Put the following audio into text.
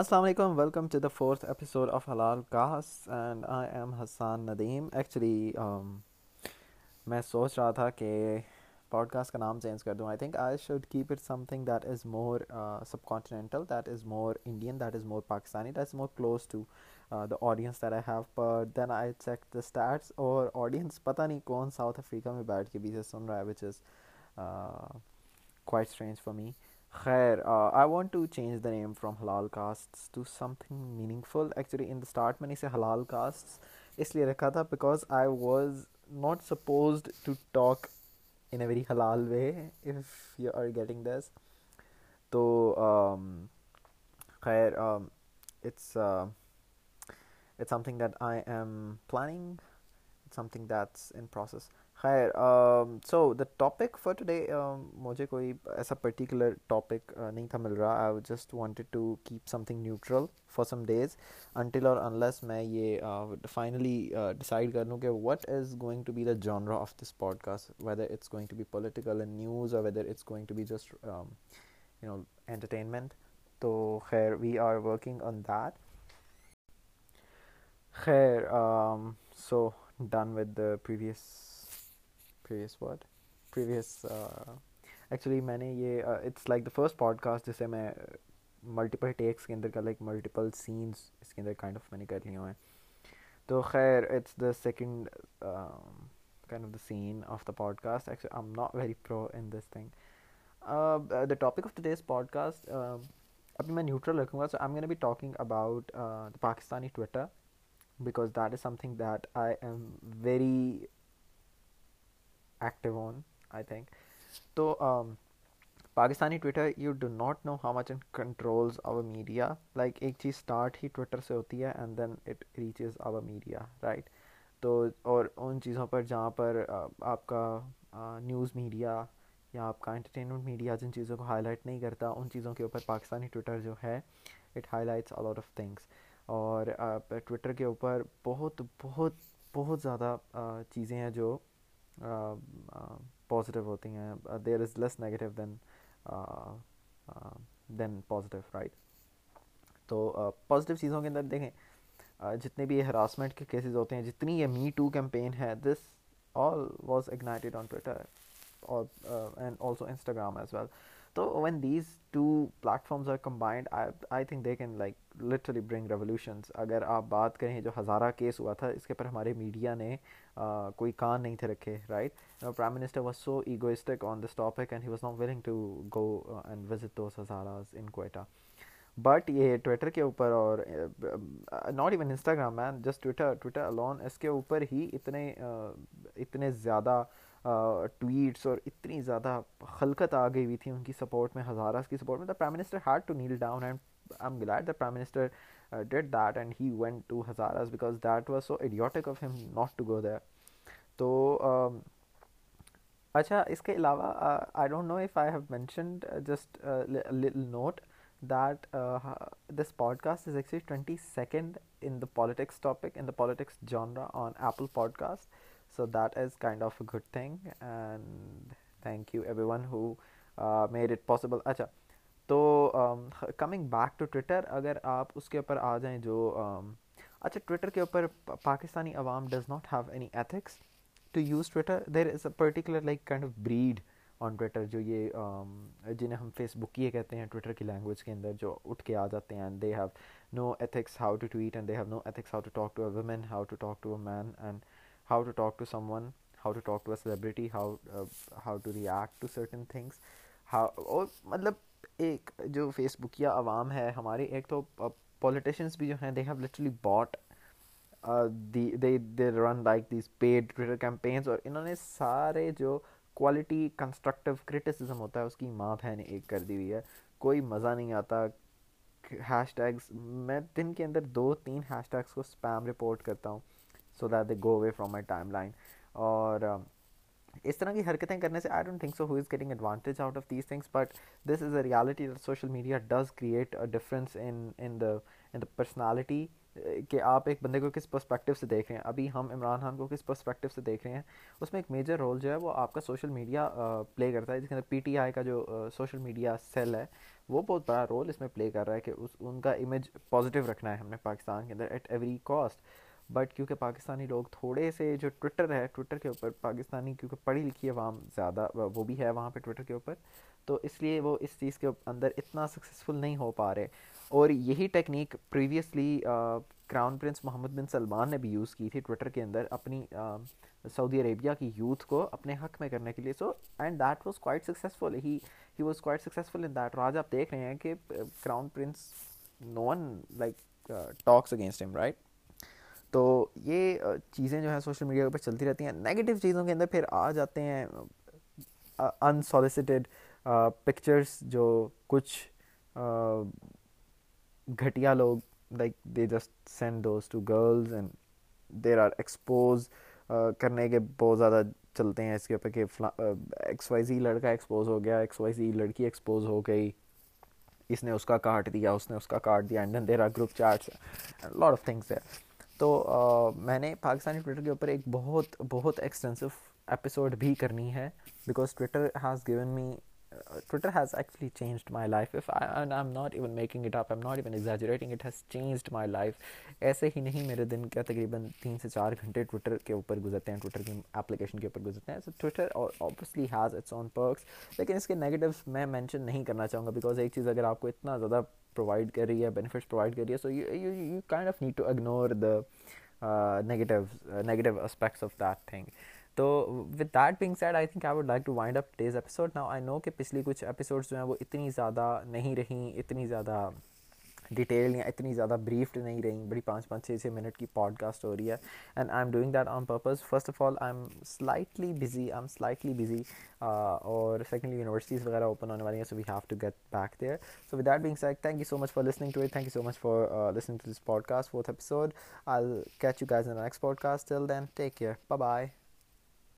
السلام علیکم welcome to the fourth episode of Halal cos and I am Hassan Nadeem actually میں سوچ رہا تھا کہ پوڈ کاسٹ کا نام چینج کر دوں I think I should keep it something that is more subcontinental that is more Indian that is more Pakistani that is more close to the audience that I have پر then I check the اور audience پتہ نہیں کون South Africa میں بیٹھ کے بیچ سن رہا ہے which is quite strange for me خیر I want to change the name from حلال cast to something meaningful actually in the start میں نے اسے حلال کاسٹ اس لیے رکھا تھا because I was not supposed to talk in a very حلال way if you are getting this تو خیر it's it's something that I am planning something that's in process خیر so the topic for today مجھے کوئی ایسا particular topic نہیں تھا مل رہا I just wanted to keep something neutral for some days until اور unless میں یہ فائنلی ڈیسائڈ کر لوں کہ what is going to be the genre of this podcast whether it's going to be political news اور whether it's going to be just you know entertainment تو خیر we are working on that خیر so done with the previous previous word previous actually میں نے یہ it's like the first podcast جسے میں multiple takes کے اندر کا لائک ملٹیپل سینس اس کے اندر کائنڈ آف میں نے کر لی ہوں میں تو خیر it's the second kind of the scene of the podcast I am not very pro in this thing the topic of the day's podcast ابھی میں نیوٹرل رکھوں گا so I am gonna be talking about Pakistani Twitter because that is something that I am very active on I think تو um, Pakistani Twitter you do not know how much and controls our media like ایک چیز start ہی Twitter سے ہوتی ہے and then it reaches our media right تو اور ان چیزوں پر جہاں پر آپ کا نیوز میڈیا یا آپ کا انٹرٹینمنٹ میڈیا جن چیزوں کو ہائی لائٹ نہیں کرتا ان چیزوں کے اوپر پاکستانی ٹویٹر جو ہے it highlights out of things اور ٹویٹر کے اوپر بہت بہت بہت زیادہ چیزیں ہیں جو پازیٹیو ہوتی ہیں there is less negative then then positive right تو پازیٹیو uh, چیزوں کے اندر دیکھیں uh, جتنے بھی ہراسمنٹ کے کیسز ہوتے ہیں جتنی یہ می ٹو کیمپین ہے this all was ignited on Twitter اور and also Instagram as well تو when these two are are combined I think they can like literally bring revolutions اگر آپ بات کریں جو ہزارہ کیس ہوا تھا اس کے پر ہمارے میڈیا نے کوئی کان نہیں تھے رکھے right prime minister was so egoistic on this topic and he was not willing to go and visit those Hazaras in Quetta but یہ ٹویٹر کے اوپر اور not even Instagram main just Twitter Twitter alone اس کے اوپر ہی اتنے اتنے زیادہ ٹویٹس اور اتنی زیادہ خلقت آ گئی ہوئی تھی ان کی سپورٹ میں ہزارہ کی سپورٹ میں the prime minister had to kneel down and I am the prime minister did that and he went to Hazaras that was so idiotic of him not to go there تو um, اچھا اس کے علاوہ I I don't know have mentioned just note that this podcast is actually twenty second in the politics topic in the politics genre on Apple podcast so that is kind of a good thing and thank you everyone who uh, made it possible اچھا تو coming back to Twitter اگر آپ اس کے اوپر آ جائیں جو اچھا Twitter کے اوپر پاکستانی عوام does not have any ethics to use Twitter there is a particular like kind of breed on Twitter جو یہ جنہیں ہم فیس بک یہ کہتے ہیں ٹویٹر کی لینگویج کے اندر جو اٹھ کے آ جاتے ہیں and they have no ethics how to tweet and they have no ethics how to talk to a woman how to talk to a man and how to talk to someone how to talk to a celebrity how uh, how to react to certain things how اور مطلب ایک جو face بک یا عوام ہے ہماری ایک تو پولیٹیشنس بھی جو ہیں they have literally bought the run like these paid Twitter campaigns اور انہوں نے سارے جو کوالٹی کنسٹرکٹیو کرٹیسزم ہوتا ہے اس کی ماں بہن ایک کر دی ہوئی ہے کوئی مزہ نہیں آتا ہیش ٹیگس میں دن کے اندر دو تین ہیش ٹیگس کو اسپیم رپورٹ کرتا ہوں so that they go away from my timeline اور اس طرح کی حرکتیں کرنے سے I don't think so is getting advantage out of these things but this is a reality social media does create a difference in the in the personality کہ آپ ایک بندے کو کس پرسپیکٹیو سے دیکھ رہے ہیں ابھی ہم عمران خان کو کس پرسپیکٹیو سے دیکھ رہے ہیں اس میں ایک میجر رول جو ہے وہ آپ کا سوشل میڈیا پلے کرتا ہے جس کے اندر پی ٹی آئی کا جو سوشل میڈیا سیل ہے وہ بہت بڑا رول اس میں پلے کر رہا ہے کہ اس ان کا امیج پازیٹیو رکھنا ہے ہم نے پاکستان کے اندر ایٹ ایوری کاسٹ بٹ کیونکہ پاکستانی لوگ تھوڑے سے جو ٹویٹر ہے ٹویٹر کے اوپر پاکستانی کیونکہ پڑھی لکھی عوام زیادہ وہ بھی ہے وہاں پہ ٹویٹر کے اوپر تو اس لیے وہ اس چیز کے اندر اتنا سکسیزفل نہیں ہو پا رہے اور یہی ٹیکنیک پریویسلی کراؤن پرنس محمد بن سلمان نے بھی یوز کی تھی ٹویٹر کے اندر اپنی سعودی عربیہ کی یوتھ کو اپنے حق میں کرنے کے لیے so and that was quite successful he he was quite successful in that اور آج آپ دیکھ رہے ہیں کہ crown prince no one like talks against ہم رائٹ یہ چیزیں جو ہیں سوشل میڈیا کے اوپر چلتی رہتی ہیں نگیٹیو چیزوں کے اندر پھر آ جاتے ہیں انسالیسیٹیڈ پکچرس جو کچھ گھٹیا لوگ like they just send those to girls and there are expose کرنے کے بہت زیادہ چلتے ہیں اس کے اوپر کہ ایکس وائی زی لڑکا ایکسپوز ہو گیا ایکس وائی زی لڑکی ایکسپوز ہو گئی اس نے اس کا کاٹ دیا اس نے اس کا کاٹ دیا and then there are group chats lot of things ہے تو میں نے پاکستانی ٹویٹر کے اوپر ایک بہت بہت ایکسٹینسو ایپیسوڈ بھی کرنی ہے because Twitter has given me Twitter has actually changed my life F I I am not even making it I am not even exaggerating it has changed my life ایسے ہی نہیں میرے دن کا تقریباً تین سے چار گھنٹے ٹویٹر کے اوپر گزرتے ہیں ٹویٹر کی اپلیکیشن کے اوپر گزرتے ہیں سو ٹویٹر اور obviously has its own perks لیکن اس کے نگیٹوز میں مینشن نہیں کرنا چاہوں گا بیکاز ایک چیز اگر آپ کو اتنا زیادہ پرووائڈ کر رہی ہے بینیفٹس پرووائڈ کر رہی ہے so you kind of need to ignore the negative negative aspects of that thing تو that being said I think I would like to wind up days episode now I know کہ پچھلی کچھ اپیسوڈس جو ہیں وہ اتنی زیادہ نہیں رہیں اتنی زیادہ ڈیٹیل یا اتنی زیادہ بریفڈ نہیں رہیں بڑی پانچ پانچ چھ چھ منٹ کی پوڈ کاسٹ ہو رہی ہے and I am doing that on purpose first of all I am slightly busy I am slightly busy اور سیکنڈلی یونیورسٹیز وغیرہ اوپن ہونے والی ہیں so we have to get back there so with that being said thank you so much for listening to it thank you so much for listening to this podcast fourth episode guys in next podcast till then take care bye bye